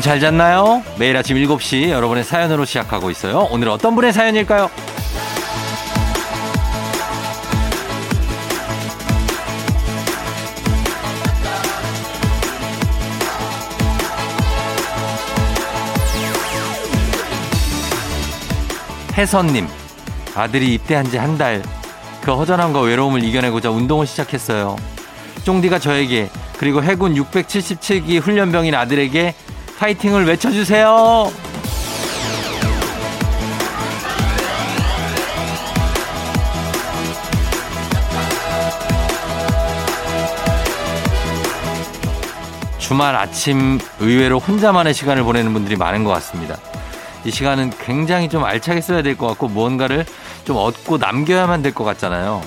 여러분 잘 잤나요? 매일 아침 7시 여러분의 사연으로 시작하고 있어요. 오늘 어떤 분의 사연일까요? 혜선님, 아들이 입대한 지 한 달. 그 허전함과 외로움을 이겨내고자 운동을 시작했어요. 쫑디가 저에게 그리고 해군 677기 훈련병인 아들에게 파이팅을 외쳐주세요. 주말 아침 의외로 혼자만의 시간을 보내는 분들이 많은 것 같습니다. 이 시간은 굉장히 좀 알차게 써야 될 것 같고 무언가를 좀 얻고 남겨야만 될 것 같잖아요.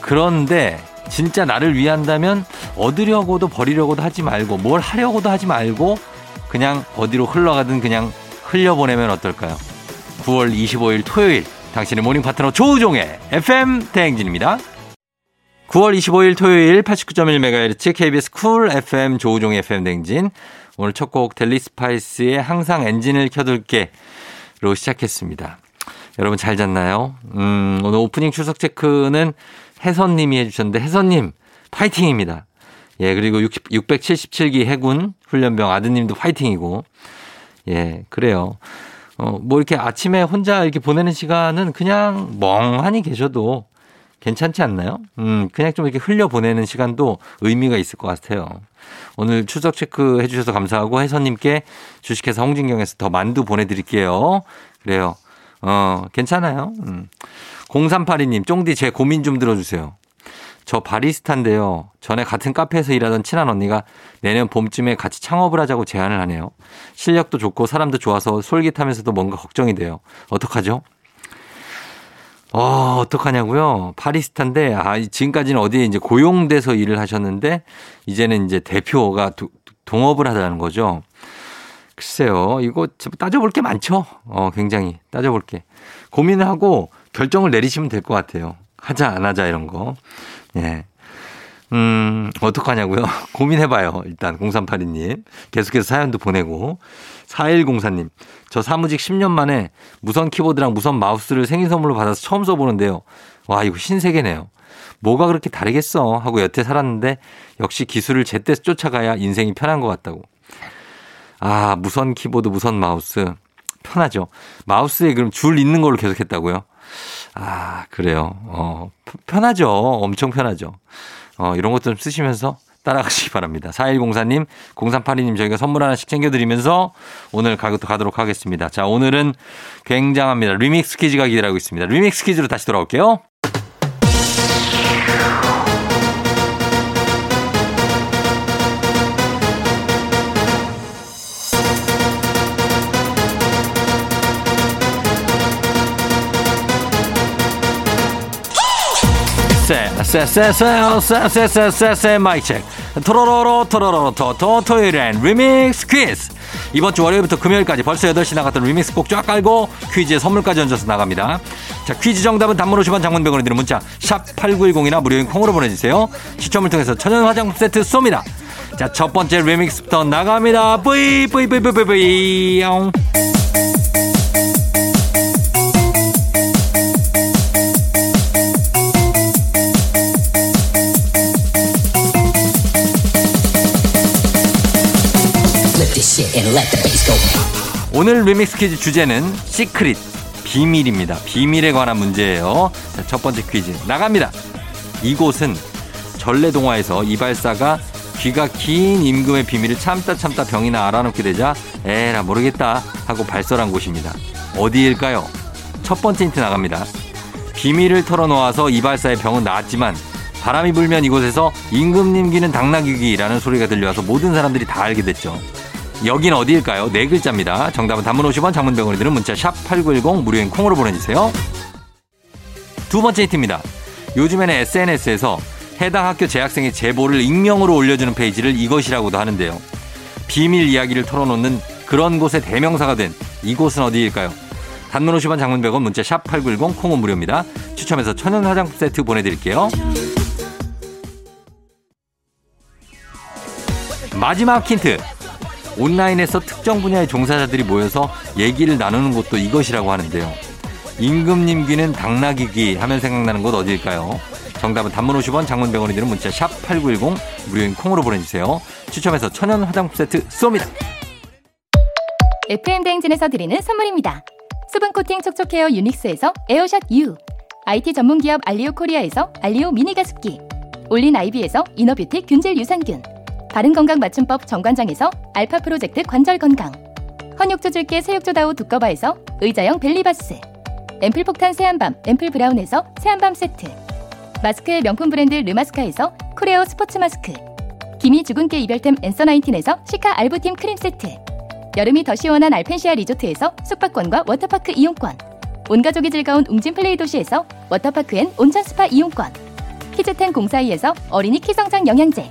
그런데 진짜 나를 위한다면 얻으려고도 버리려고도 하지 말고 뭘 하려고도 하지 말고 그냥 어디로 흘러가든 그냥 흘려보내면 어떨까요? 9월 25일 토요일 당신의 morning 파트너 조우종의 FM 대행진입니다. 9월 25일 토요일 89.1MHz KBS 쿨 FM 조우종의 FM 대행진 오늘 첫 곡 델리 스파이스의 항상 엔진을 켜둘게로 시작했습니다. 여러분 잘 잤나요? 음, 오늘 오프닝 출석 체크는 혜선님이 해주셨는데 혜선님 파이팅입니다. 예, 그리고 60, 677기 해군 훈련병 아드님도 파이팅이고 예, 그래요. 어, 뭐 이렇게 아침에 혼자 이렇게 보내는 시간은 그냥 멍하니 계셔도 괜찮지 않나요? 음, 그냥 좀 이렇게 흘려 보내는 시간도 의미가 있을 것 같아요. 오늘 추석 체크 해주셔서 감사하고 혜선님께 주식회사 홍진경에서 더 만두 보내드릴게요. 그래요. 어, 괜찮아요. 음. 0382님, 쫑디 제 고민 좀 들어주세요. 저 바리스타인데요. 전에 같은 카페에서 일하던 친한 언니가 내년 봄쯤에 같이 창업을 하자고 제안을 하네요. 실력도 좋고 사람도 좋아서 솔깃하면서도 뭔가 걱정이 돼요. 어떡하죠? 어, 어떡하냐고요? 바리스타인데, 아, 지금까지는 어디에 이제 고용돼서 일을 하셨는데, 이제는 이제 대표가 도, 동업을 하자는 거죠. 글쎄요, 이거 따져볼 게 많죠? 어, 굉장히 따져볼 게. 고민을 하고 결정을 내리시면 될 것 같아요. 하자, 안 하자, 이런 거. 예. 음, 어떡하냐고요? 고민해봐요. 일단, 0382님. 계속해서 사연도 보내고. 4104님. 저 사무직 10년 만에 무선 키보드랑 무선 마우스를 생일 선물로 받아서 처음 써보는데요. 와, 이거 신세계네요. 뭐가 그렇게 다르겠어? 하고 여태 살았는데 역시 기술을 제때 쫓아가야 인생이 편한 것 같다고. 아, 무선 키보드, 무선 마우스. 편하죠. 마우스에 그럼 줄 있는 걸로 계속 했다고요? 아, 그래요. 어, 편하죠. 엄청 편하죠. 어, 이런 좀 쓰시면서 따라가시기 바랍니다. 4104님, 0382님 저희가 선물 하나씩 챙겨드리면서 오늘 가도 가도록 하겠습니다. 자, 오늘은 굉장합니다. 리믹스 퀴즈가 기다리고 있습니다. 리믹스 퀴즈로 다시 돌아올게요. 쎄쎄쎄쎄쎄쎄쎄쎄쎄 마이크 체크. 토로로로 토로로로 토토 토요일엔 리믹스 퀴즈. 이번 주 월요일부터 금요일까지 벌써 8시 나갔던 리믹스 곡쫙 깔고 퀴즈에 선물까지 얹어서 나갑니다. 자 퀴즈 정답은 단문 50원 장문병원에 드는 문자. 샵 8910이나 무료인 콩으로 보내주세요. 추첨을 통해서 천연 화장품 세트 쏩니다. 자 첫 번째 리믹스부터 나갑니다. 뿌이 뿌이 뿌이 뿌이 뿌이 오늘 리믹스 퀴즈 주제는 secret 비밀입니다. 비밀에 관한 문제예요. 자, 첫 번째 퀴즈 나갑니다. 이곳은 전래동화에서 이발사가 귀가 긴 임금의 비밀을 참다 참다 병이 나 앓아눕게 되자 에라 모르겠다 하고 발설한 곳입니다. 어디일까요? 첫 번째 힌트 나갑니다. 비밀을 털어놓아서 이발사의 병은 나았지만 바람이 불면 이곳에서 임금님 귀는 당나귀 귀라는 소리가 들려와서 모든 사람들이 다 알게 됐죠. 여긴 어디일까요? 네 글자입니다. 정답은 단문 50원 장문병원에 드는 문자 샵 8910 무료인 콩으로 보내주세요. 두 번째 힌트입니다. 요즘에는 SNS에서 해당 학교 재학생의 제보를 익명으로 올려주는 페이지를 이것이라고도 하는데요. 비밀 이야기를 털어놓는 그런 곳의 대명사가 된 이곳은 어디일까요? 단문 50원 장문 100원 문자 샵 8910 콩은 무료입니다. 추첨해서 천연 화장품 세트 보내드릴게요. 마지막 힌트. 온라인에서 특정 분야의 종사자들이 모여서 얘기를 나누는 곳도 이것이라고 하는데요. 임금님 귀는 당나귀 귀 하면 생각나는 곳 어디일까요? 정답은 단문 50원, 장문 100원이 드는 문자 샵 8910 무료인 콩으로 보내주세요. 추첨해서 천연 화장품 세트 쏩니다. FM 대행진에서 드리는 선물입니다. 수분 코팅 촉촉 헤어 유닉스에서 에어샷 U IT 전문 기업 알리오 코리아에서 알리오 미니 가습기 올린 아이비에서 이너뷰티 균질 유산균 바른건강 맞춤법 정관장에서 알파 프로젝트 관절 건강. 헌육조 줄게 새육조다우 두꺼바에서 의자형 벨리바스. 앰플 폭탄 새한밤 앰플 브라운에서 새한밤 세트. 마스크의 명품 브랜드 르마스카에서 코레오 스포츠 마스크. 기미 주근깨 이별템 앤서 나인틴에서 시카 알부팀 크림 세트. 여름이 더 시원한 알펜시아 리조트에서 숙박권과 워터파크 이용권. 온가족이 즐거운 웅진 플레이 도시에서 워터파크 and 온천 스파 이용권. 키즈텐 공사이에서 어린이 키성장 영양제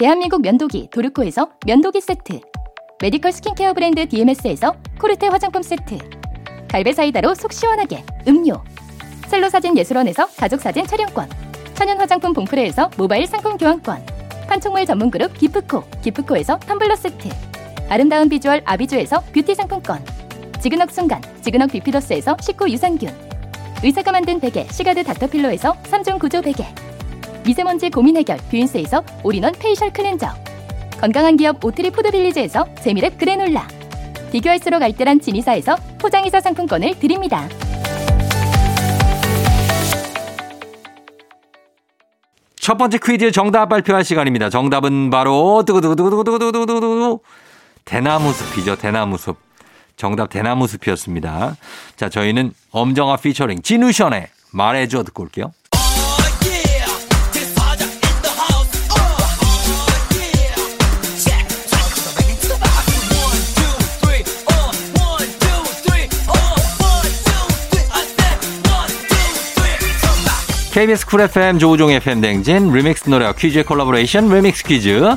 대한민국 면도기 도르코에서 면도기 세트 메디컬 스킨케어 브랜드 DMS에서 코르테 화장품 세트 갈배 사이다로 속 시원하게 음료 셀로 사진 예술원에서 가족 사진 촬영권 천연 화장품 봉프레에서 모바일 상품 교환권 판촉물 전문 그룹 기프코 기프코에서 텀블러 세트 아름다운 비주얼 아비주에서 뷰티 상품권 지근억 순간 지근억 비피더스에서 식구 유산균 의사가 만든 베개 시가드 닥터필로에서 3중 구조 베개 미세먼지 고민 해결 뷰인스에서 all-in-one facial 클렌저 건강한 기업 오트리 푸드빌리지에서 재미랩 그래놀라 비교할수록 알뜰한 진이사에서 포장이사 상품권을 드립니다. 첫 번째 퀴즈 정답 발표할 시간입니다. 정답은 바로 두구두구두구두구두구두구두구 대나무 숲이죠. 대나무 숲. 정답 대나무 숲이었습니다. 자, 저희는 엄정화 피처링 진우션의 말해줘 듣고 올게요. KBS Cool FM 조우종 FM 댕진 리믹스 노래와 퀴즈의 collaboration remix 퀴즈.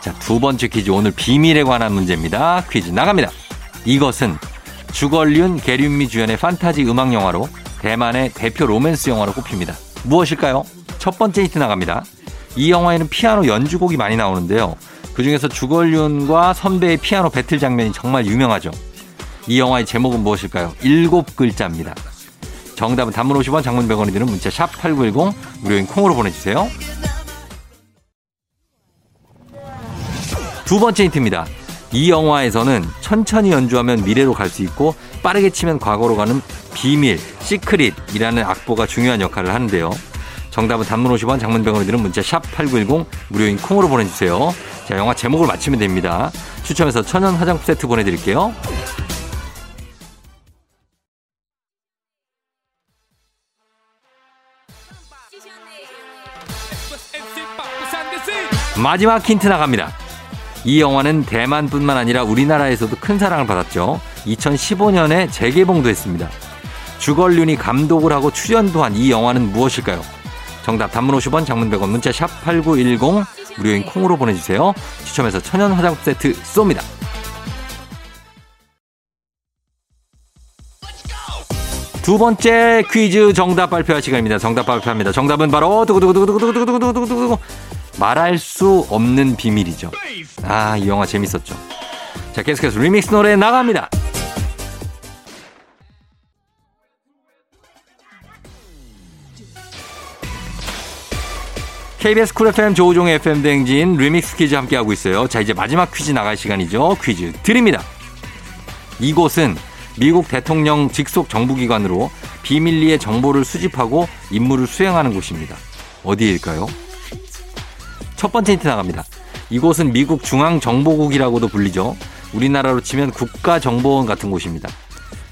자, 두 번째 퀴즈 오늘 비밀에 관한 문제입니다. 퀴즈 나갑니다. 이것은 주걸륜, 계륜미 주연의 판타지 음악 영화로 대만의 대표 로맨스 영화로 꼽힙니다. 무엇일까요? 첫 번째 힌트 나갑니다. 이 영화에는 피아노 연주곡이 많이 나오는데요. 그 중에서 주걸륜과 선배의 피아노 배틀 장면이 정말 유명하죠. 이 영화의 제목은 무엇일까요? 일곱 글자입니다. 정답은 단문 50원, 장문 100원이 드는 문자 sharp 8910 무료인 콩으로 보내주세요. 두 번째 힌트입니다. 이 영화에서는 천천히 연주하면 미래로 갈 수 있고 빠르게 치면 과거로 가는 비밀, secret이라는 악보가 중요한 역할을 하는데요. 정답은 단문 50원, 장문 100원이 드는 문자 sharp 8910 무료인 콩으로 보내주세요. 자, 영화 제목을 맞히면 됩니다. 추첨해서 천연 화장품 세트 보내드릴게요. 마지막 힌트 나갑니다. 이 영화는 대만뿐만 아니라 우리나라에서도 큰 사랑을 받았죠. 2015년에 재개봉도 했습니다. 주걸륜이 감독을 하고 출연도 한 이 영화는 무엇일까요? 정답 단문 50원 장문 100원 문자 샵 8910 무료인 콩으로 보내주세요. 추첨해서 천연 화장품 세트 쏩니다. 두 번째 퀴즈 정답 발표할 시간입니다. 정답 발표합니다. 정답은 바로 두구두구두구두구두구두구두구두구 말할 수 없는 비밀이죠. 아, 이 영화 재밌었죠. 자, 계속해서 리믹스 노래 나갑니다. KBS Cool FM 조우종의 FM 대행진 리믹스 퀴즈 함께하고 있어요. 자, 이제 마지막 퀴즈 나갈 시간이죠. 퀴즈 드립니다. 이곳은 미국 대통령 직속 정부기관으로 비밀리에 정보를 수집하고 임무를 수행하는 곳입니다. 어디일까요? 첫 번째 힌트 나갑니다. 이곳은 미국 중앙정보국이라고도 불리죠. 우리나라로 치면 국가정보원 같은 곳입니다.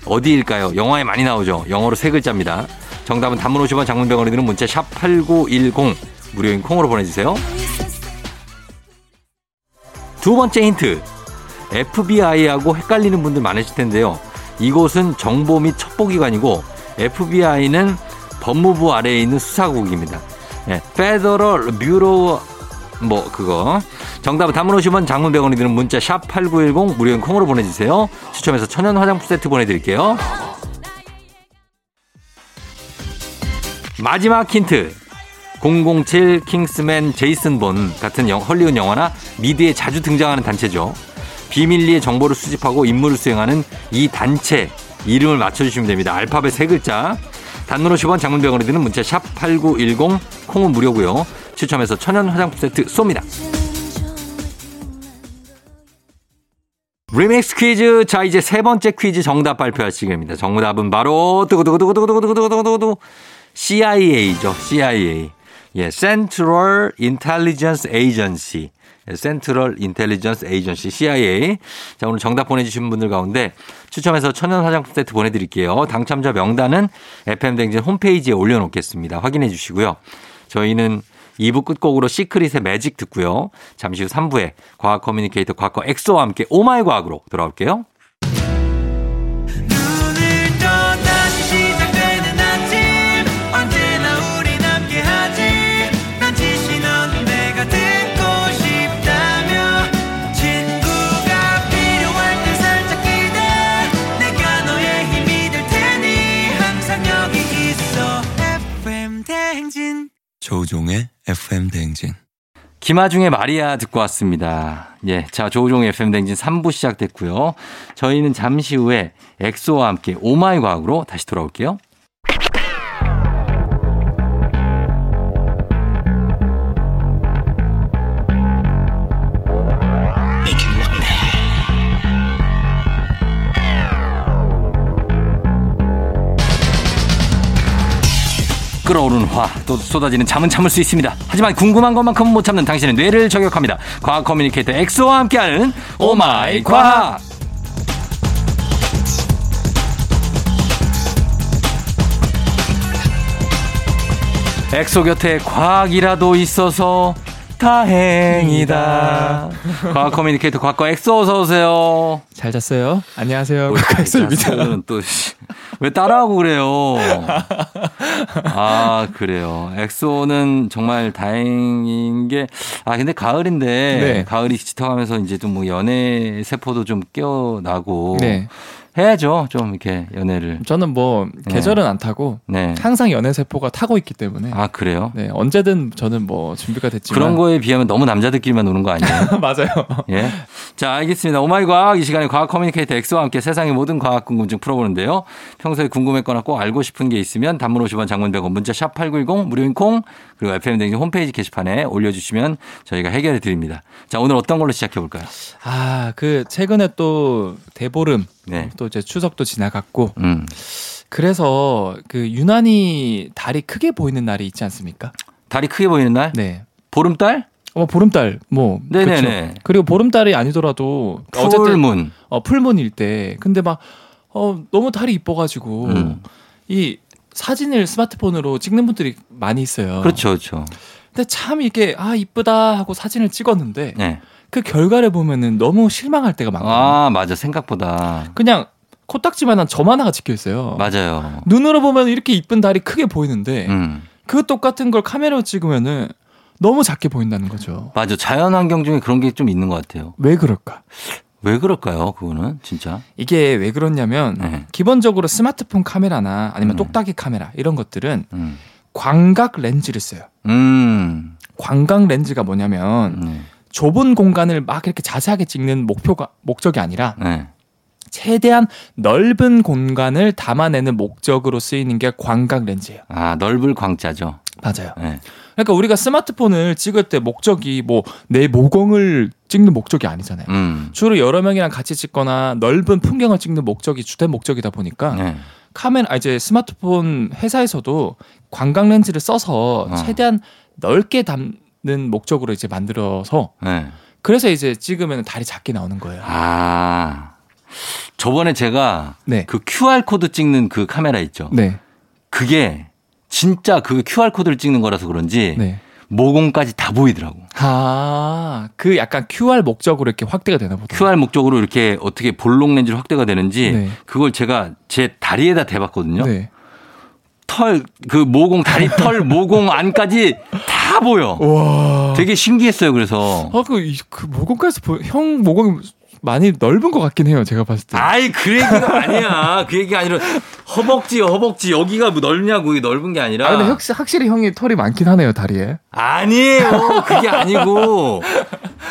어디일까요? 영화에 많이 나오죠. 영어로 세 글자입니다. 정답은 단문 50원 장문 100원이 드는 문자 샵 8910 무료인 콩으로 보내주세요. 두 번째 힌트. FBI하고 헷갈리는 분들 많으실 텐데요. 이곳은 정보 및 첩보기관이고 FBI는 법무부 아래에 있는 수사국입니다. 예, Federal Bureau 뭐 그거 정답은 단문 50원 장문 100원이 드는 문자 샵 8910 무료인 콩으로 보내주세요. 추첨해서 천연 화장품 세트 보내드릴게요. 마지막 힌트 007 킹스맨 제이슨 본 같은 영, 헐리우드 영화나 미드에 자주 등장하는 단체죠. 비밀리에 정보를 수집하고 임무를 수행하는 이 단체 이름을 맞춰주시면 됩니다. 알파벳 세 글자. 단문 50원 장문병원에 드는 문자 샵 8910 콩은 무료고요. 추첨해서 천연 화장품 세트 쏩니다. 리믹스 퀴즈. 자, 이제 세 번째 퀴즈 정답 발표할 시간입니다. 정답은 바로, 두구두구두구두구두구두구두구, CIA죠. CIA. 예, Central Intelligence Agency. Central Intelligence Agency CIA. 자, 오늘 정답 보내주신 분들 가운데 추첨해서 천연 화장품 세트 보내드릴게요. 당첨자 명단은 FM대행진 홈페이지에 올려놓겠습니다. 확인해 주시고요. 저희는 2부 끝곡으로 시크릿의 매직 듣고요. 잠시 후 3부에 과학 communicator 과거 엑소와 함께 oh my 과학으로 돌아올게요. 조우종의 FM 대행진. 김하중의 마리아 듣고 왔습니다. 예. 자, 조우종 FM 댕진 3부 시작됐고요. 저희는 잠시 후에 엑소와 함께 오마이 과학으로 다시 돌아올게요. 끓어오르는 화, 또 쏟아지는 잠은 참을 수 있습니다. 하지만 궁금한 것만큼은 못 참는 당신의 뇌를 저격합니다. 과학 communicator 엑소와 함께하는 oh my 과학! 엑소 곁에 과학이라도 있어서 다행이다. 과학 communicator 과거 엑소 어서 오세요. 잘 잤어요? 안녕하세요. 뭐 엑소는 또 왜 따라하고 그래요? 아 그래요. 엑소는 정말 다행인 게 아 근데 가을인데 네. 가을이 짙어가면서 이제 좀 뭐 연애 세포도 좀 깨어나고 네. 해야죠. 좀 이렇게 연애를. 저는 뭐 계절은 안 타고 네. 항상 연애 세포가 타고 있기 때문에 아 그래요? 네, 언제든 저는 뭐 준비가 됐지만 그런 거에 비하면 너무 남자들끼리만 노는 거 아니에요? 맞아요. 예. 자, 알겠습니다. oh my 과학 이 시간에 과학 communicator 엑소와 함께 세상의 모든 과학 궁금증 풀어보는데요. 평소에 궁금했거나 꼭 알고 싶은 게 있으면 단문 50원 장문 100원 문자 샵 8910 무료인 콩 그리고 FM 댕진 홈페이지 게시판에 올려주시면 저희가 해결해 드립니다. 자, 오늘 어떤 걸로 시작해 볼까요? 아, 그 최근에 또 대보름 네. 또 이제 추석도 지나갔고 음. 그래서 그 유난히 달이 크게 보이는 날이 있지 않습니까? 달이 크게 보이는 날? 네. 보름달? 어 보름달 뭐 네네네. 그쵸. 그리고 보름달이 아니더라도 풀문. 어, 풀문일 때 근데 막 어, 너무 달이 이뻐가지고 음. 이 사진을 스마트폰으로 찍는 분들이 많이 있어요. 그렇죠, 그렇죠. 근데 참 이게 아 이쁘다 하고 사진을 찍었는데 네. 그 결과를 보면은 너무 실망할 때가 많아요. 아, 맞아. 생각보다. 그냥 코딱지만한 점 하나가 찍혀 있어요. 맞아요. 눈으로 보면 이렇게 이쁜 달이 크게 보이는데 음. 그 똑같은 걸 카메라로 찍으면은 너무 작게 보인다는 거죠. 맞아. 자연 환경 중에 그런 게 좀 있는 것 같아요. 왜 그럴까? 왜 그럴까요? 그거는 진짜. 이게 왜 그러냐면 네. 기본적으로 스마트폰 카메라나 아니면 음. 똑딱이 카메라 이런 것들은 음. 광각 렌즈를 써요. 음. 광각 렌즈가 뭐냐면 네. 좁은 공간을 막 이렇게 자세하게 찍는 목표가 목적이 아니라 네. 최대한 넓은 공간을 담아내는 목적으로 쓰이는 게 광각 렌즈예요. 아, 넓을 광자죠. 맞아요. 네. 그러니까 우리가 스마트폰을 찍을 때 목적이 뭐 내 모공을 찍는 목적이 아니잖아요. 음. 주로 여러 명이랑 같이 찍거나 넓은 풍경을 찍는 목적이 주된 목적이다 보니까 네. 카메라 아, 이제 스마트폰 회사에서도 광각 렌즈를 써서 어. 최대한 넓게 담는 목적으로 이제 만들어서 네. 그래서 이제 찍으면 달이 작게 나오는 거예요. 아. 저번에 제가 네. 그 QR코드 찍는 그 카메라 있죠. 네. 그게 진짜 그 QR코드를 찍는 거라서 그런지 네. 모공까지 다 보이더라고. 아, 그 약간 QR 목적으로 이렇게 확대가 되나 보다. QR 목적으로 이렇게 어떻게 볼록 렌즈로 확대가 되는지 네. 그걸 제가 제 다리에다 대봤거든요. 네. 털, 그 모공, 다리 털, 모공 안까지 다 보여. 와. 되게 신기했어요. 그래서. 아, 그, 이- 그 모공까지 보, 형 모공이 많이 넓은 것 같긴 해요. 제가 봤을 때. 아이, 그 얘기가 아니야. 그 얘기가 아니라 허벅지, 허벅지. 여기가 뭐 넓냐고. 이게 넓은 게 아니라. 아, 근데 확실히, 확실히 형이 털이 많긴 하네요, 다리에. 아니에요. 그게 아니고.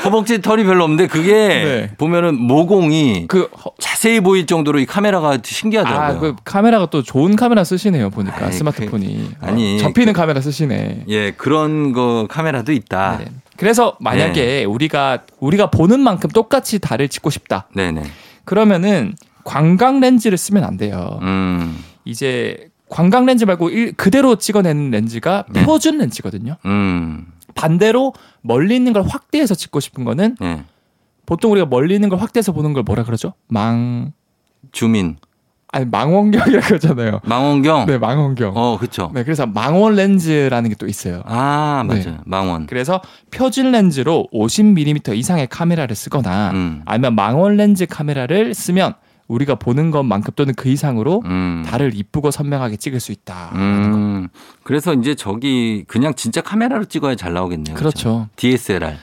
허벅지 털이 별로 없는데 그게 네. 보면은 모공이 그, 허- 자세히 보일 정도로 이 카메라가 신기하더라고요. 아, 그 카메라가 또 좋은 카메라 쓰시네요, 보니까. 아이, 스마트폰이. 그- 아니, 어, 접히는 카메라 쓰시네. 예, 그런 거 카메라도 있다. 네. 그래서 만약에 우리가, 우리가 보는 만큼 똑같이 달을 찍고 싶다. 네, 네. 그러면은 관광 렌즈를 쓰면 안 돼요. 음. 이제 관광 렌즈 말고 일, 그대로 찍어내는 렌즈가 네. 표준 렌즈거든요. 음. 반대로 멀리 있는 걸 확대해서 찍고 싶은 거는 네. 보통 우리가 멀리 있는 걸 확대해서 보는 걸 뭐라 그러죠? 망 주민. 아니 망원경이라고 그러잖아요. 망원경. 네, 망원경. 어, 그쵸. 네, 그래서 망원 렌즈라는 게 또 있어요. 아, 맞아요. 네. 망원. 그래서 표준 렌즈로 50mm 이상의 카메라를 쓰거나 음. 아니면 망원 렌즈 카메라를 쓰면 우리가 보는 것만큼 또는 그 이상으로 음. 달을 이쁘고 선명하게 찍을 수 있다. 음. 그래서 이제 저기 그냥 진짜 카메라로 찍어야 잘 나오겠네요. 그렇죠. DSLR.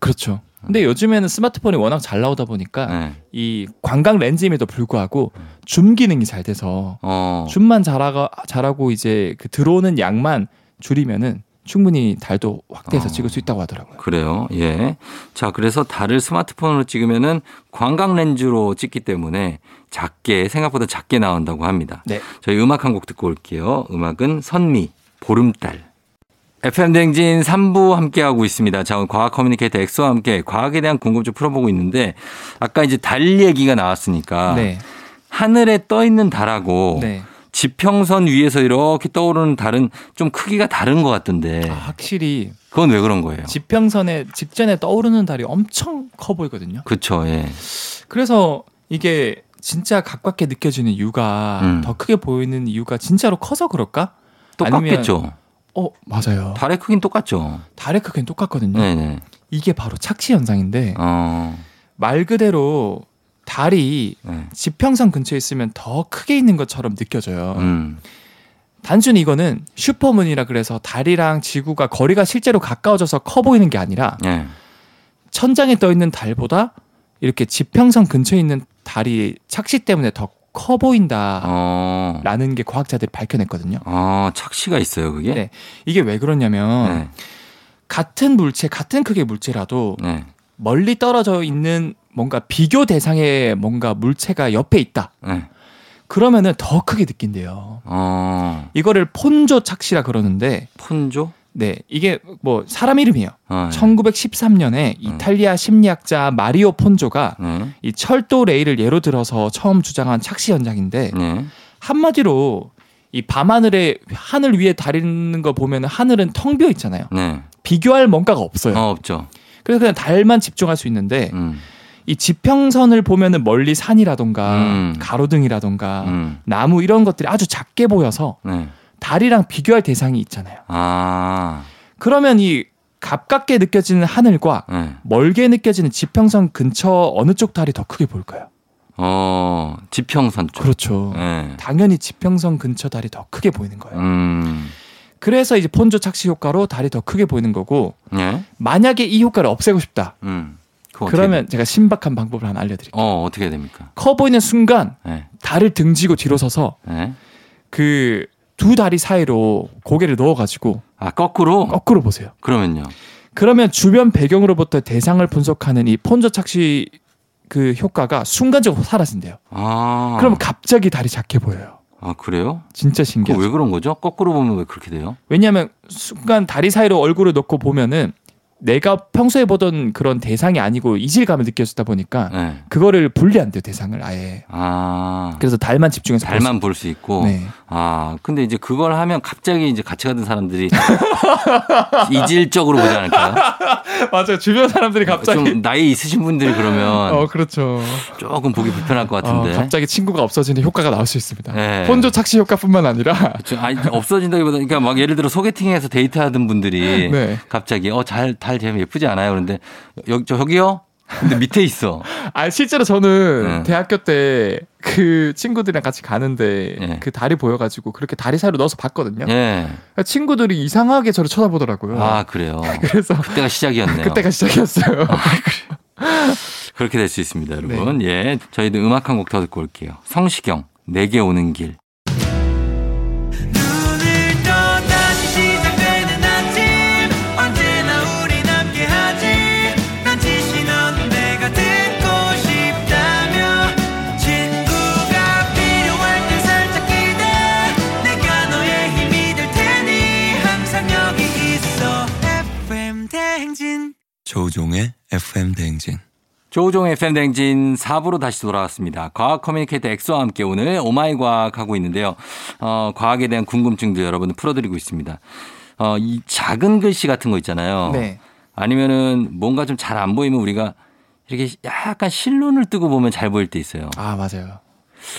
그렇죠. 근데 요즘에는 스마트폰이 워낙 잘 나오다 보니까 네. 이 관광 렌즈임에도 불구하고 줌 기능이 잘 돼서 어. 줌만 잘하가 잘하고 이제 그 들어오는 양만 줄이면은 충분히 달도 확대해서 어. 찍을 수 있다고 하더라고요. 그래요. 예. 자, 그래서 달을 스마트폰으로 찍으면은 광각 렌즈로 찍기 때문에 작게 생각보다 작게 나온다고 합니다. 네. 저희 음악 한 곡 듣고 올게요. 음악은 선미 보름달. FM 대행진 3부 함께하고 있습니다. 자, 오늘 과학 communicator 엑소와 함께 과학에 대한 궁금증 풀어보고 있는데 아까 이제 달 얘기가 나왔으니까 네. 하늘에 떠 있는 달하고 네. 지평선 위에서 이렇게 떠오르는 달은 좀 크기가 다른 것 같던데 아, 확실히 그건 왜 그런 거예요? 지평선에 직전에 떠오르는 달이 엄청 커 보이거든요. 그렇죠. 예. 그래서 이게 진짜 가깝게 느껴지는 이유가 음. 더 크게 보이는 이유가 진짜로 커서 그럴까? 똑같겠죠. 어 맞아요. 달의 크기는 똑같죠. 달의 크기는 똑같거든요. 네네. 이게 바로 착시 현상인데 어. 말 그대로 달이 네. 지평선 근처에 있으면 더 크게 있는 것처럼 느껴져요. 음. 단순히 이거는 슈퍼문이라 그래서 달이랑 지구가 거리가 실제로 가까워져서 커 보이는 게 아니라 예. 천장에 떠 있는 달보다 이렇게 지평선 근처에 있는 달이 착시 때문에 더 커 보인다라는 어. 게 과학자들이 밝혀냈거든요. 어, 착시가 있어요, 그게? 네. 이게 왜 그러냐면 네. 같은 물체, 같은 크기의 물체라도 네. 멀리 떨어져 있는 뭔가 비교 대상의 뭔가 물체가 옆에 있다. 네. 그러면은 더 크게 느낀대요. 어. 이거를 폰조 착시라 그러는데, 폰조? 네, 이게 뭐 사람 이름이에요. 어, 네. 1913년에 이탈리아 심리학자 마리오 폰조가 네. 이 철도 레일을 예로 들어서 처음 주장한 착시 현상인데 네. 한마디로 이 밤하늘에 하늘 위에 다리는 거 보면 하늘은 텅 비어 있잖아요. 네. 비교할 뭔가가 없어요. 어, 없죠. 그래서 그냥 달만 집중할 수 있는데 음. 이 지평선을 보면은 멀리 산이라던가 음. 가로등이라던가 음. 나무 이런 것들이 아주 작게 보여서 네. 달이랑 비교할 대상이 있잖아요. 아. 그러면 이 가깝게 느껴지는 하늘과 네. 멀게 느껴지는 지평선 근처 어느 쪽 달이 더 크게 보일까요? 어, 지평선 쪽. 그렇죠. 네. 당연히 지평선 근처 달이 더 크게 보이는 거예요. 음. 그래서 이제 폰조 착시 효과로 달이 더 크게 보이는 거고 네. 만약에 이 효과를 없애고 싶다. 음. 그러면 돼? 제가 신박한 방법을 하나 알려드릴게요. 어, 어떻게 해야 됩니까? 커 보이는 순간 네. 달을 등지고 뒤로 서서 네. 그두 다리 사이로 고개를 넣어가지고 아, 거꾸로? 거꾸로 보세요. 그러면요. 그러면 주변 배경으로부터 대상을 분석하는 이 폰조 착시 그 효과가 순간적으로 사라진대요. 아. 그러면 갑자기 달이 작게 보여요. 아, 그래요? 진짜 신기하죠. 왜 그런 거죠? 거꾸로 보면 왜 그렇게 돼요? 왜냐하면 순간 다리 사이로 얼굴을 넣고 보면은 내가 평소에 보던 그런 대상이 아니고 이질감을 느껴지다 보니까 네. 그거를 분리 안 돼요 대상을 아예. 아. 그래서 달만 집중해서 볼 달만 볼 수 있고. 수- 네. 아, 근데 이제 그걸 하면 갑자기 이제 같이 가던 사람들이 이질적으로 보지 않을까요? 맞아요. 주변 사람들이 갑자기 좀 나이 있으신 분들이 그러면 어 그렇죠. 조금 보기 불편할 것 같은데. 어, 갑자기 친구가 없어지는 효과가 나올 수 있습니다. 네. 혼조 착시 효과뿐만 아니라 저, 아니, 없어진다기보다, 그러니까 막 예를 들어 소개팅에서 데이트하던 분들이 네. 갑자기 어, 잘, 달 되면 예쁘지 않아요? 그런데 여기, 저, 여기요? 근데 밑에 있어. 아 실제로 저는 네. 대학교 때 그 친구들이랑 같이 가는데 예. 그 다리 보여가지고 그렇게 다리 사이로 넣어서 봤거든요. 예. 그러니까 친구들이 이상하게 저를 쳐다보더라고요. 아, 그래요. 그래서 그때가 시작이었네요. 그때가 시작이었어요. 그렇게 될 수 있습니다, 여러분. 예. 저희도 음악 한 곡 더 듣고 올게요. 성시경, 내게 오는 길. 조우종의 FM 대행진. 조우종의 FM 대행진 4부로 다시 돌아왔습니다. 과학 communicator 엑소와 함께 오늘 oh my 과학 하고 있는데요. 어, 과학에 대한 궁금증도 여러분 풀어드리고 있습니다. 어, 이 작은 글씨 같은 거 있잖아요. 네. 아니면은 뭔가 좀 잘 안 보이면 우리가 이렇게 약간 실눈을 뜨고 보면 잘 보일 때 있어요. 아 맞아요.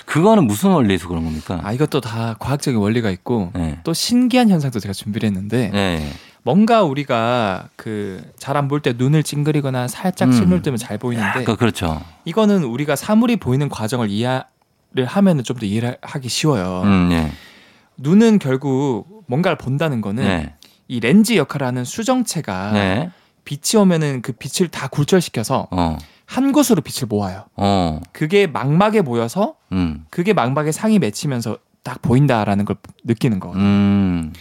그거는 무슨 원리에서 그런 겁니까? 아 이것도 다 과학적인 원리가 있고 네. 또 신기한 현상도 제가 준비를 했는데 네. 뭔가 우리가 그 잘 안 볼 때 눈을 찡그리거나 살짝 음. 실눈 뜨면 잘 보이는데 그, 그렇죠. 이거는 우리가 사물이 보이는 과정을 이해를 하면은 좀 더 이해를 하기 쉬워요. 음, 네. 눈은 결국 뭔가를 본다는 거는 네. 이 렌즈 역할을 하는 수정체가 네. 빛이 오면은 그 빛을 다 굴절시켜서 어. 한 곳으로 빛을 모아요. 어. 그게 망막에 모여서 음. 그게 망막에 상이 맺히면서 딱 보인다라는 걸 느끼는 거거든요. 음.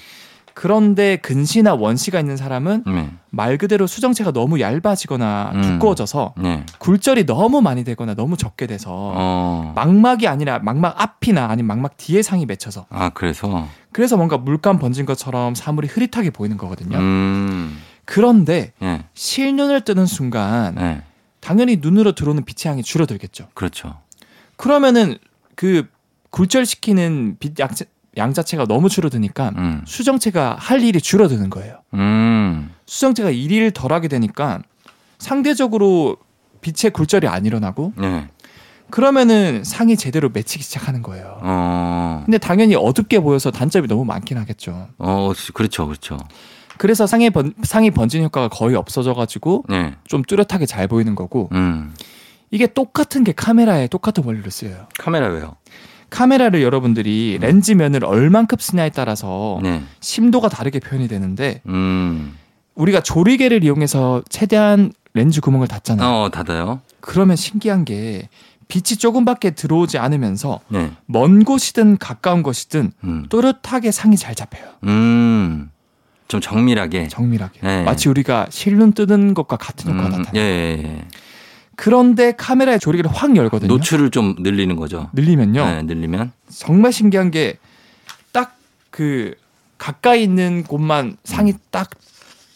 그런데 근시나 원시가 있는 사람은 네. 말 그대로 수정체가 너무 얇아지거나 음. 두꺼워져서 네. 굴절이 너무 많이 되거나 너무 적게 돼서 어. 망막이 아니라 망막 앞이나 아니면 망막 뒤에 상이 맺혀서 아, 그래서. 그래서 뭔가 물감 번진 것처럼 사물이 흐릿하게 보이는 거거든요. 음. 그런데 예. 실눈을 뜨는 순간 네. 당연히 눈으로 들어오는 빛의 양이 줄어들겠죠. 그렇죠. 그러면은 그 굴절시키는 빛 양, 양 자체가 너무 줄어드니까 음. 수정체가 할 일이 줄어드는 거예요. 음. 수정체가 일을 덜 하게 되니까 상대적으로 빛의 굴절이 안 일어나고 네. 그러면은 상이 제대로 맺히기 시작하는 거예요. 어. 근데 당연히 어둡게 보여서 단점이 너무 많긴 하겠죠. 어, 그렇죠. 그렇죠. 그래서 상의 번, 상이 번진 효과가 거의 없어져 가지고 네. 좀 뚜렷하게 잘 보이는 거고 음. 이게 똑같은 게 카메라에 똑같은 원리로 쓰여요. 카메라 왜요? 카메라를 여러분들이 렌즈면을 얼만큼 쓰냐에 따라서 네. 심도가 다르게 표현이 되는데 음. 우리가 조리개를 이용해서 최대한 렌즈 구멍을 닫잖아요. 어, 닫아요. 그러면 신기한 게 빛이 조금밖에 들어오지 않으면서 네. 먼 곳이든 가까운 곳이든 음. 또렷하게 상이 잘 잡혀요. 음. 좀 정밀하게. 정밀하게. 네. 마치 우리가 실눈 뜨는 것과 같은 효과가 음, 나타나요. 예, 예, 예. 그런데 카메라의 조리개를 확 열거든요. 노출을 좀 늘리는 거죠. 늘리면요. 네, 늘리면. 정말 신기한 게 딱 그 가까이 있는 곳만 상이 음. 딱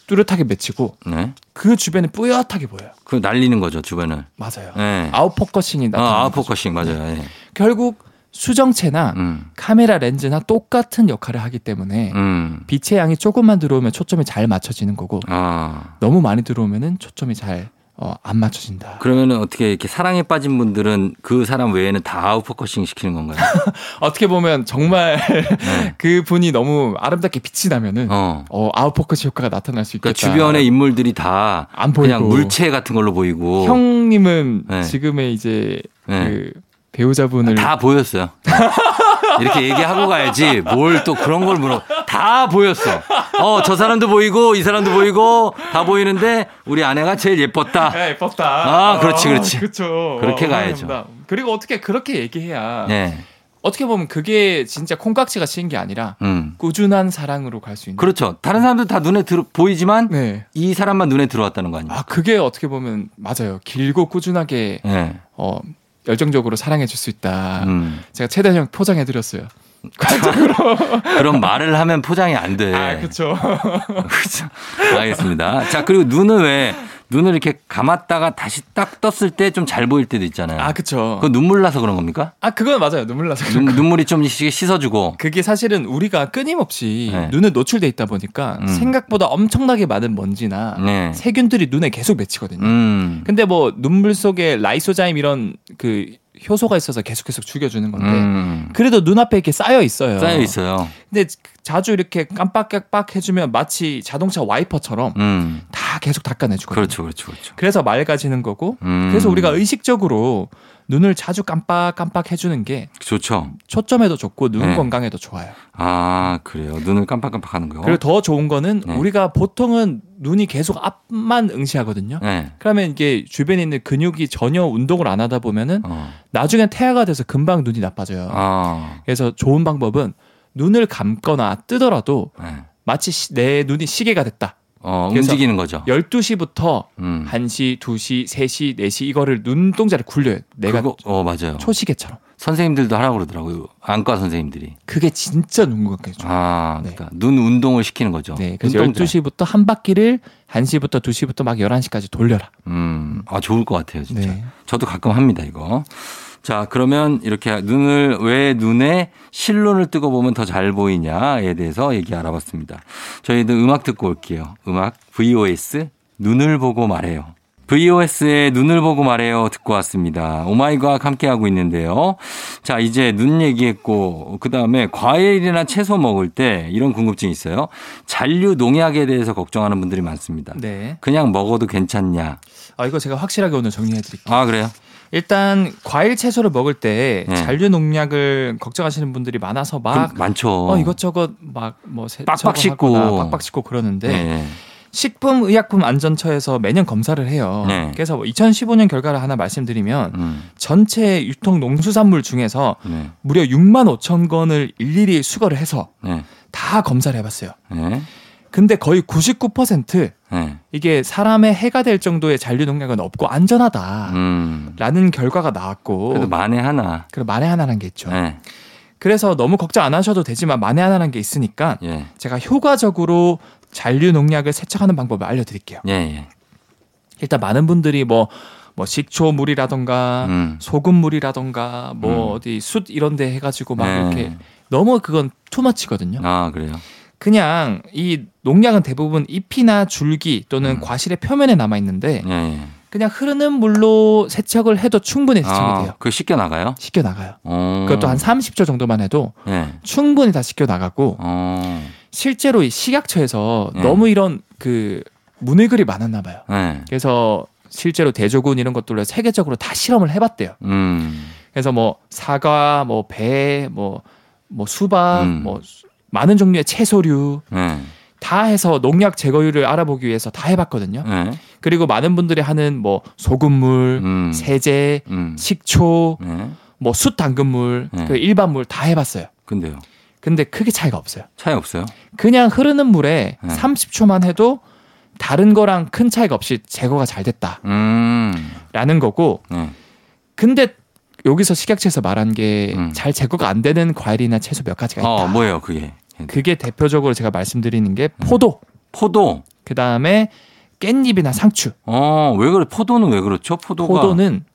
뚜렷하게 맺히고 네. 그 주변에 뿌옇하게 보여요. 그 날리는 거죠, 주변을. 맞아요. 네. out focusing이 아, 나타나는 거죠. out focusing 맞아요. 예. 결국 수정체나 음. 카메라 렌즈나 똑같은 역할을 하기 때문에 음. 빛의 양이 조금만 들어오면 초점이 잘 맞춰지는 거고 아. 너무 많이 들어오면은 초점이 잘 어, 안 맞춰진다. 그러면은 어떻게 이렇게 사랑에 빠진 분들은 그 사람 외에는 다 out focusing 시키는 건가요? 어떻게 보면 정말 네. 그 분이 너무 아름답게 빛이 나면은 어, 어. out focusing 효과가 나타날 수 있겠다. 그러니까 주변의 인물들이 다 안 그냥 보이고 물체 같은 걸로 보이고 형님은 네. 지금의 이제 네. 그 배우자분을 다 보였어요. 이렇게 얘기하고 가야지 뭘 또 그런 걸 물어. 다 보였어. 어, 저 사람도 보이고 이 사람도 보이고 다 보이는데 우리 아내가 제일 예뻤다. 야, 예뻤다. 아, 그렇지, 그렇지. 그렇죠. 그렇게 어, 가야죠. 감사합니다. 그리고 어떻게 그렇게 얘기해야 네. 어떻게 보면 그게 진짜 콩깍지가 씌인 게 아니라 음. 꾸준한 사랑으로 갈 수 있는. 그렇죠. 다른 사람들 다 눈에 들어 보이지만 네. 이 사람만 눈에 들어왔다는 거 아니에요? 아 그게 어떻게 보면 맞아요. 길고 꾸준하게 네. 어 열정적으로 사랑해 줄 수 있다. 음. 제가 최대한 포장해 드렸어요. 그런 말을 하면 포장이 안 돼. 아, 그렇죠. 알겠습니다. 자, 그리고 눈을 왜 눈을 이렇게 감았다가 다시 딱 떴을 때 좀 잘 보일 때도 있잖아요. 아, 그렇죠. 그거 눈물 나서 그런 겁니까? 아, 그건 맞아요. 눈물 나서. 눈, 눈물이 좀 씻어주고. 그게 사실은 우리가 끊임없이 네. 눈에 노출돼 있다 보니까 음. 생각보다 엄청나게 많은 먼지나 네. 세균들이 눈에 계속 맺히거든요. 음. 근데 뭐 눈물 속에 라이소자임 이런 그 효소가 있어서 계속 계속 죽여주는 건데 음. 그래도 눈앞에 이렇게 쌓여 있어요. 쌓여 있어요. 근데 자주 이렇게 깜빡깜빡 해주면 마치 자동차 와이퍼처럼 음. 다 계속 닦아내주거든요. 그렇죠, 그렇죠, 그렇죠. 그래서 맑아지는 거고 음. 그래서 우리가 의식적으로 눈을 자주 깜빡깜빡 해주는 게 좋죠. 초점에도 좋고 눈 네. 건강에도 좋아요. 아, 그래요. 눈을 깜빡깜빡 하는 거. 그리고 더 좋은 거는 네. 우리가 보통은 눈이 계속 앞만 응시하거든요. 네. 그러면 이게 주변에 있는 근육이 전혀 운동을 안 하다 보면은 어. 나중엔 태아가 돼서 금방 눈이 나빠져요. 아. 그래서 좋은 방법은 눈을 감거나 뜨더라도 네. 마치 시- 내 눈이 시계가 됐다. 어, 움직이는 거죠. 12시부터 음. 1시, 2시, 3시, 4시 이거를 눈동자를 굴려요. 내가 그거, 어, 맞아요. 초시계처럼. 선생님들도 하라고 그러더라고요. 안과 선생님들이. 그게 진짜 눈 건강에 좋아요. 아, 네. 그러니까 눈 운동을 시키는 거죠. 네, 그래서 눈동자. 12시부터 한 바퀴를 1시부터 2시부터 막 11시까지 돌려라. 음, 아, 좋을 것 같아요, 진짜. 네. 저도 가끔 합니다, 이거. 자, 그러면 이렇게 눈을, 왜 눈에 실눈을 뜨고 보면 더 잘 보이냐에 대해서 얘기 알아봤습니다. 저희도 음악 듣고 올게요. 음악 VOS, 눈을 보고 말해요. VOS의 눈을 보고 말해요 듣고 왔습니다. 오마이과학 함께하고 있는데요. 자, 이제 눈 얘기했고, 그 다음에 과일이나 채소 먹을 때 이런 궁금증이 있어요. 잔류 농약에 대해서 걱정하는 분들이 많습니다. 네. 그냥 먹어도 괜찮냐. 아, 이거 제가 확실하게 오늘 정리해 드릴게요. 아, 그래요? 일단 과일 채소를 먹을 때 네. 잔류 농약을 걱정하시는 분들이 많아서 막그 많죠. 어, 이것저것 막 뭐 빡빡 씻고. 빡빡 씻고 그러는데 네. 식품의약품안전처에서 매년 검사를 해요. 네. 그래서 뭐 2015년 결과를 하나 말씀드리면 음, 전체 유통 농수산물 중에서 네. 무려 6만 5천 건을 일일이 수거를 해서 네. 다 검사를 해봤어요. 네. 근데 거의 99% 네. 이게 사람의 해가 될 정도의 잔류 농약은 없고 안전하다라는 음. 결과가 나왔고 그래도 만에 하나. 그리고 만에 하나라는 게 있죠. 네. 그래서 너무 걱정 안 하셔도 되지만 만에 하나라는 게 있으니까 예. 제가 효과적으로 잔류 농약을 세척하는 방법을 알려드릴게요. 예, 예. 일단 많은 분들이 뭐, 뭐 식초물이라던가 음. 소금물이라던가 뭐 음. 어디 숯 이런 데 해가지고 막 네. 이렇게 너무 그건 투머치거든요. 아, 그래요. 그냥 이 농약은 대부분 잎이나 줄기 또는 음. 과실의 표면에 남아 있는데 예, 예. 그냥 흐르는 물로 세척을 해도 충분히 세척이 아, 돼요. 그거 씻겨 나가요? 씻겨 나가요. 어. 그것도 한 30초 정도만 해도 예. 충분히 다 씻겨 나가고 어. 실제로 이 식약처에서 네. 너무 이런 그 문의글이 많았나 봐요. 예. 그래서 실제로 대조군 이런 것들로 세계적으로 다 실험을 해봤대요. 음. 그래서 뭐 사과, 뭐 배, 뭐, 뭐 수박, 음. 뭐 수- 많은 종류의 채소류 예. 다 해서 농약 제거율을 알아보기 위해서 다 해봤거든요. 예. 그리고 많은 분들이 하는 뭐 소금물, 음. 세제, 음. 식초, 예. 뭐숯 담근물, 네. 그 일반물 다 해봤어요. 근데요. 근데 크게 차이가 없어요. 차이 없어요? 그냥 흐르는 물에 네. 30초만 해도 다른 거랑 큰 차이가 없이 제거가 잘 됐다라는 음. 거고 네. 근데 여기서 식약처에서 말한 게 음. 잘 제거가 안 되는 과일이나 채소 몇 가지가 있다. 어, 뭐예요, 그게? 그게 대표적으로 제가 말씀드리는 게 포도, 포도. 그 다음에 깻잎이나 상추. 어, 왜 그래? 포도는 왜 그렇죠? 포도가. 포도는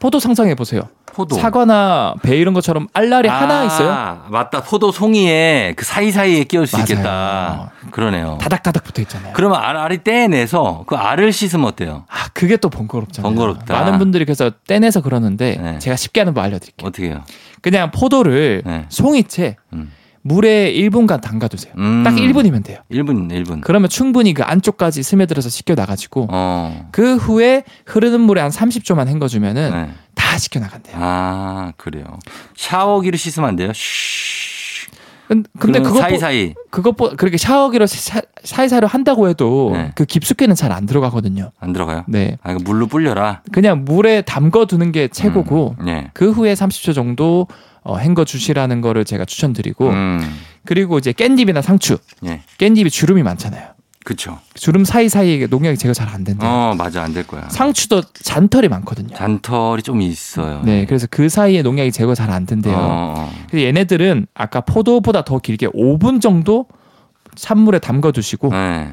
포도 상상해 보세요. 포도. 사과나 배 이런 것처럼 알알이 하나 있어요. 아, 맞다. 포도 송이에 그 사이사이에 끼울 수 맞아요. 있겠다. 그러네요. 다닥다닥 붙어 있잖아요. 그러면 알, 알이 떼내서 그 알을 씻으면 어때요? 아, 그게 또 번거롭잖아요. 번거롭다. 많은 분들이 그래서 떼내서 그러는데 네. 제가 쉽게 하는 법 알려드릴게요. 어떻게 해요? 그냥 포도를 네. 송이채 음. 물에 1분간 담가두세요. 음. 딱 1분이면 돼요. 1분, 1분. 그러면 충분히 그 안쪽까지 스며들어서 씻겨 나가지고 어. 그 후에 흐르는 물에 한 30초만 헹궈주면은 네. 다 씻겨 나간대요. 아, 그래요. 샤워기로 씻으면 안 돼요? 쉬. 근- 근데 그것 사이사이 그것보 그렇게 샤워기로 사- 사이사이로 한다고 해도 네. 그 깊숙이는 잘 안 들어가거든요. 안 들어가요? 네, 아, 물로 불려라. 그냥 물에 담궈 두는 게 최고고 음, 네. 그 후에 30초 정도 어, 헹궈 주시라는 거를 제가 추천드리고 음. 그리고 이제 깻잎이나 상추, 예. 깻잎이 주름이 많잖아요. 그쵸. 주름 사이 사이에 농약이 제거 잘 안 된대요. 어, 맞아. 안 될 거야. 상추도 잔털이 많거든요. 잔털이 좀 있어요. 네, 그래서 그 사이에 농약이 제거 잘 안 된대요. 어, 어. 그래서 얘네들은 아까 포도보다 더 길게 5분 정도 찬물에 담가 두시고 네.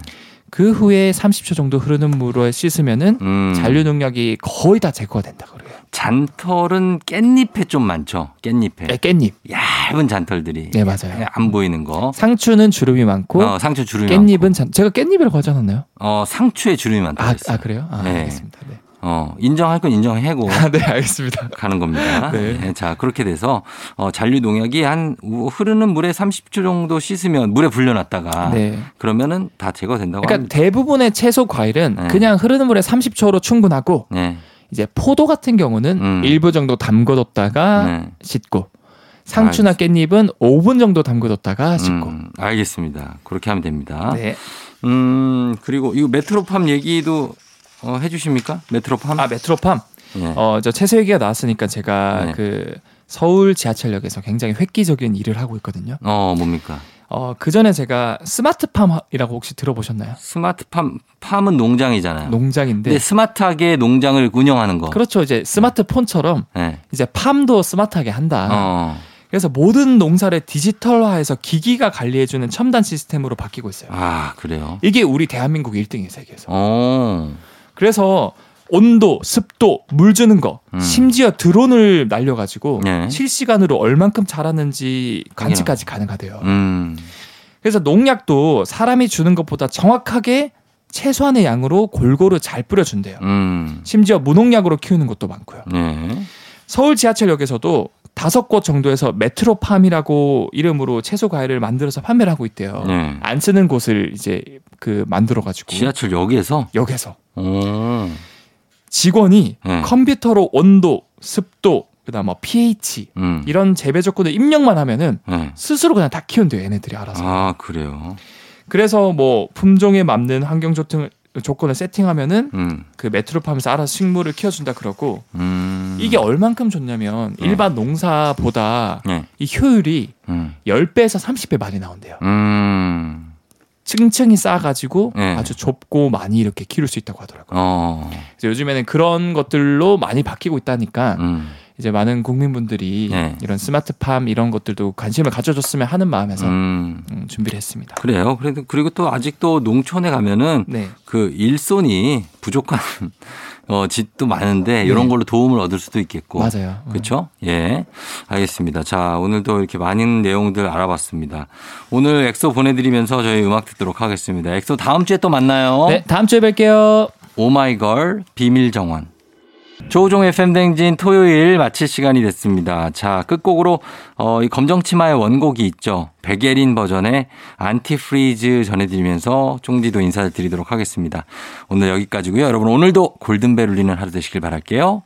그 후에 30초 정도 흐르는 물에 씻으면은 음. 잔류 농약이 거의 다 제거가 된다 그래요. 잔털은 깻잎에 좀 많죠. 깻잎에. 네, 깻잎. 얇은 잔털들이. 네, 맞아요. 그냥 안 보이는 거. 상추는 주름이 많고 어, 상추 주름이 깻잎은 많고. 잔, 제가 깻잎이라고 하지 않았나요? 어, 상추에 주름이 많다고 아, 했어요. 아 그래요? 아, 네. 알겠습니다. 네. 어, 인정할 건 인정하고 아, 네, 알겠습니다. 가는 겁니다. 네. 네, 자, 그렇게 돼서 어, 잔류 농약이 한 우- 흐르는 물에 30초 정도 씻으면 물에 불려놨다가 네. 그러니까 다 제거된다고 그러니까 합니다. 대부분의 채소 과일은 네. 그냥 흐르는 물에 30초로 충분하고 네. 이제 포도 같은 경우는 음. 일부 정도 담궈뒀다가 네. 씻고 상추나 깻잎은 5분 정도 담궈뒀다가 씻고 음, 알겠습니다. 그렇게 하면 됩니다. 네. 음, 그리고 이거 메트로팜 얘기도 어, 해주십니까? 메트로팜? 아 메트로팜 예. 어저 채소 얘기가 나왔으니까 제가 네. 그 서울 지하철역에서 굉장히 획기적인 일을 하고 있거든요. 어, 뭡니까? 어그 전에 제가 스마트팜이라고 혹시 들어보셨나요? 스마트팜, 팜은 농장이잖아요. 농장인데 스마트하게 농장을 운영하는 거. 그렇죠 이제 스마트폰처럼 네. 이제 팜도 스마트하게 한다. 어, 그래서 모든 농사를 디지털화해서 기기가 관리해주는 첨단 시스템으로 바뀌고 있어요. 아, 그래요? 이게 우리 대한민국 1등이에요 세계에서. 어, 그래서 온도, 습도, 물 주는 거, 음. 심지어 드론을 날려가지고 네. 실시간으로 얼만큼 자라는지 관측까지 가능하대요. 음, 그래서 농약도 사람이 주는 것보다 정확하게 최소한의 양으로 골고루 잘 뿌려준대요. 음, 심지어 무농약으로 키우는 것도 많고요. 네. 서울 지하철역에서도 다섯 곳 정도에서 메트로팜이라고 이름으로 채소 과일을 만들어서 판매를 하고 있대요. 네. 안 쓰는 곳을 이제 그 만들어 가지고 지하철 역에서? 역에서 오, 직원이 네. 컴퓨터로 온도, 습도, 그다음 뭐 pH 음, 이런 재배 조건을 입력만 하면은 네. 스스로 그냥 다 키운대요, 얘네들이 알아서. 아, 그래요? 그래서 뭐 품종에 맞는 환경 조건을 조건을 세팅하면은 음, 그 메트로팜에서 알아서 식물을 키워준다 그러고 음. 이게 얼만큼 좋냐면 네. 일반 농사보다 네. 이 효율이 음, 10배에서 30배 많이 나온대요. 음, 층층이 쌓아가지고 네. 아주 좁고 많이 이렇게 키울 수 있다고 하더라고요. 어, 그래서 요즘에는 그런 것들로 많이 바뀌고 있다니까 음, 이제 많은 국민분들이 네. 이런 스마트팜 이런 것들도 관심을 가져줬으면 하는 마음에서 음. 음, 준비를 했습니다. 그래요. 그래도 그리고 또 아직도 농촌에 가면은 네. 그 일손이 부족한 어 집도 많은데 이런 걸로 도움을 얻을 수도 있겠고. 네. 맞아요. 음. 그렇죠? 예. 알겠습니다. 자, 오늘도 이렇게 많은 내용들 알아봤습니다. 오늘 엑소 보내드리면서 저희 음악 듣도록 하겠습니다. 엑소 다음 주에 또 만나요. 네, 다음 주에 뵐게요. 오마이걸 비밀 정원. 조우종의 FM 대행진 토요일 마칠 시간이 됐습니다. 자, 끝곡으로 어, 이 검정치마의 원곡이 있죠. 백예린 버전의 안티프리즈 전해드리면서 쫑디도 인사를 드리도록 하겠습니다. 오늘 여기까지고요. 여러분 오늘도 골든벨 울리는 하루 되시길 바랄게요.